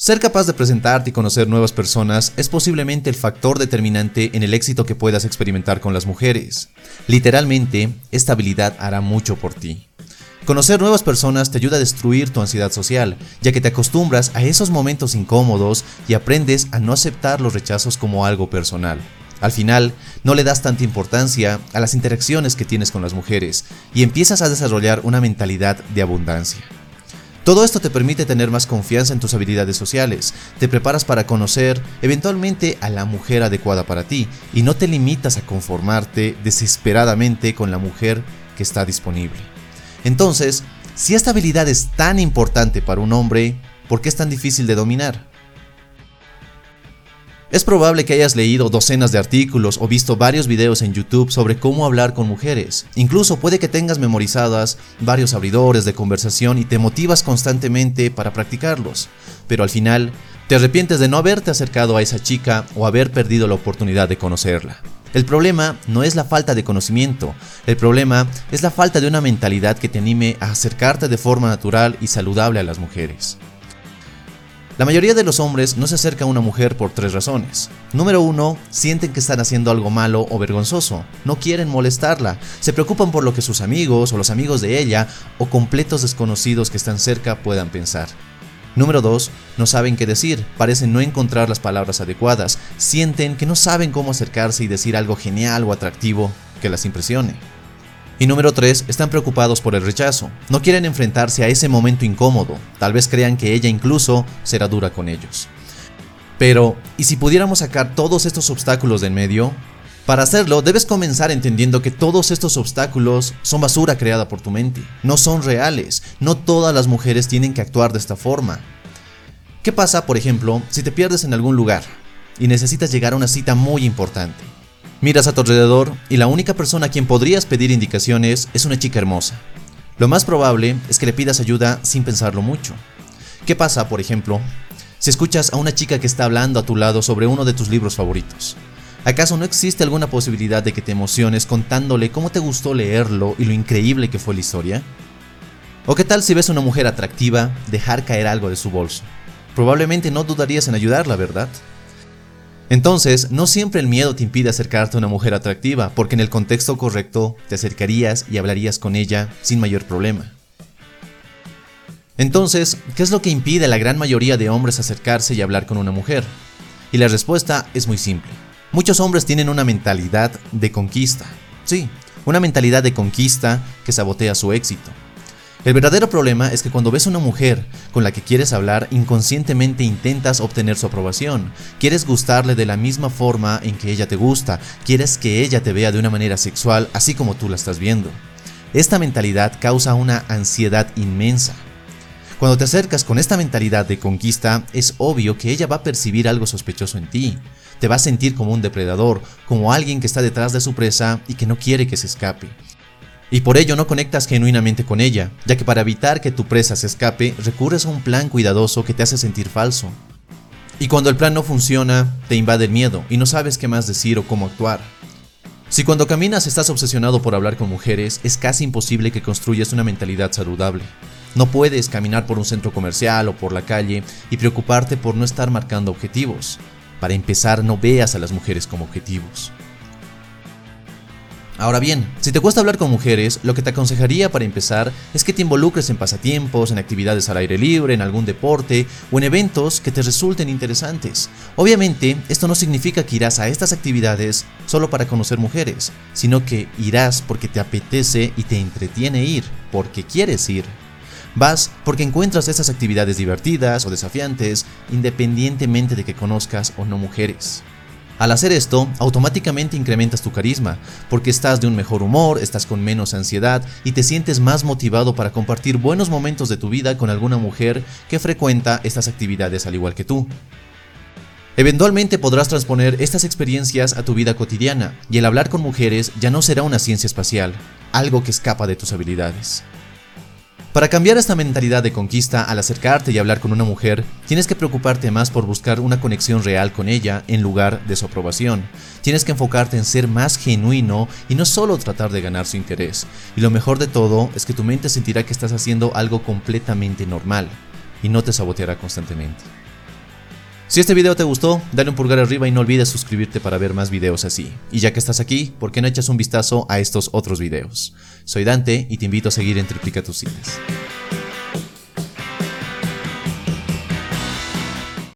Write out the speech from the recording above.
Ser capaz de presentarte y conocer nuevas personas es posiblemente el factor determinante en el éxito que puedas experimentar con las mujeres. Literalmente, esta habilidad hará mucho por ti. Conocer nuevas personas te ayuda a destruir tu ansiedad social, ya que te acostumbras a esos momentos incómodos y aprendes a no aceptar los rechazos como algo personal. Al final, no le das tanta importancia a las interacciones que tienes con las mujeres y empiezas a desarrollar una mentalidad de abundancia. Todo esto te permite tener más confianza en tus habilidades sociales, te preparas para conocer eventualmente a la mujer adecuada para ti y no te limitas a conformarte desesperadamente con la mujer que está disponible. Entonces, si esta habilidad es tan importante para un hombre, ¿por qué es tan difícil de dominar? Es probable que hayas leído docenas de artículos o visto varios videos en YouTube sobre cómo hablar con mujeres. Incluso puede que tengas memorizadas varios abridores de conversación y te motivas constantemente para practicarlos. Pero al final, te arrepientes de no haberte acercado a esa chica o haber perdido la oportunidad de conocerla. El problema no es la falta de conocimiento, el problema es la falta de una mentalidad que te anime a acercarte de forma natural y saludable a las mujeres. La mayoría de los hombres no se acerca a una mujer por tres razones. Número uno, sienten que están haciendo algo malo o vergonzoso, no quieren molestarla, se preocupan por lo que sus amigos o los amigos de ella o completos desconocidos que están cerca puedan pensar. Número 2. No saben qué decir, parecen no encontrar las palabras adecuadas, sienten que no saben cómo acercarse y decir algo genial o atractivo que las impresione. Y número 3, están preocupados por el rechazo. No quieren enfrentarse a ese momento incómodo. Tal vez crean que ella incluso será dura con ellos. Pero, ¿y si pudiéramos sacar todos estos obstáculos del medio? Para hacerlo, debes comenzar entendiendo que todos estos obstáculos son basura creada por tu mente. No son reales. No todas las mujeres tienen que actuar de esta forma. ¿Qué pasa, por ejemplo, si te pierdes en algún lugar y necesitas llegar a una cita muy importante? Miras a tu alrededor y la única persona a quien podrías pedir indicaciones es una chica hermosa. Lo más probable es que le pidas ayuda sin pensarlo mucho. ¿Qué pasa, por ejemplo, si escuchas a una chica que está hablando a tu lado sobre uno de tus libros favoritos? ¿Acaso no existe alguna posibilidad de que te emociones contándole cómo te gustó leerlo y lo increíble que fue la historia? ¿O qué tal si ves a una mujer atractiva dejar caer algo de su bolso? Probablemente no dudarías en ayudarla, ¿verdad? Entonces, no siempre el miedo te impide acercarte a una mujer atractiva, porque en el contexto correcto te acercarías y hablarías con ella sin mayor problema. Entonces, ¿qué es lo que impide a la gran mayoría de hombres acercarse y hablar con una mujer? Y la respuesta es muy simple. Muchos hombres tienen una mentalidad de conquista. Sí, una mentalidad de conquista que sabotea su éxito. El verdadero problema es que cuando ves a una mujer con la que quieres hablar, inconscientemente intentas obtener su aprobación. Quieres gustarle de la misma forma en que ella te gusta. Quieres que ella te vea de una manera sexual, así como tú la estás viendo. Esta mentalidad causa una ansiedad inmensa. Cuando te acercas con esta mentalidad de conquista, es obvio que ella va a percibir algo sospechoso en ti. Te va a sentir como un depredador, como alguien que está detrás de su presa y que no quiere que se escape. Y por ello no conectas genuinamente con ella, ya que para evitar que tu presa se escape, recurres a un plan cuidadoso que te hace sentir falso. Y cuando el plan no funciona, te invade el miedo y no sabes qué más decir o cómo actuar. Si cuando caminas estás obsesionado por hablar con mujeres, es casi imposible que construyas una mentalidad saludable. No puedes caminar por un centro comercial o por la calle y preocuparte por no estar marcando objetivos. Para empezar, no veas a las mujeres como objetivos. Ahora bien, si te cuesta hablar con mujeres, lo que te aconsejaría para empezar es que te involucres en pasatiempos, en actividades al aire libre, en algún deporte o en eventos que te resulten interesantes. Obviamente, esto no significa que irás a estas actividades solo para conocer mujeres, sino que irás porque te apetece y te entretiene ir, porque quieres ir. Vas porque encuentras estas actividades divertidas o desafiantes, independientemente de que conozcas o no mujeres. Al hacer esto, automáticamente incrementas tu carisma, porque estás de un mejor humor, estás con menos ansiedad y te sientes más motivado para compartir buenos momentos de tu vida con alguna mujer que frecuenta estas actividades al igual que tú. Eventualmente podrás transponer estas experiencias a tu vida cotidiana y el hablar con mujeres ya no será una ciencia espacial, algo que escapa de tus habilidades. Para cambiar esta mentalidad de conquista al acercarte y hablar con una mujer, tienes que preocuparte más por buscar una conexión real con ella en lugar de su aprobación. Tienes que enfocarte en ser más genuino y no solo tratar de ganar su interés. Y lo mejor de todo es que tu mente sentirá que estás haciendo algo completamente normal y no te saboteará constantemente. Si este video te gustó, dale un pulgar arriba y no olvides suscribirte para ver más videos así. Y ya que estás aquí, ¿por qué no echas un vistazo a estos otros videos? Soy Dante y te invito a seguir en Triplica tus.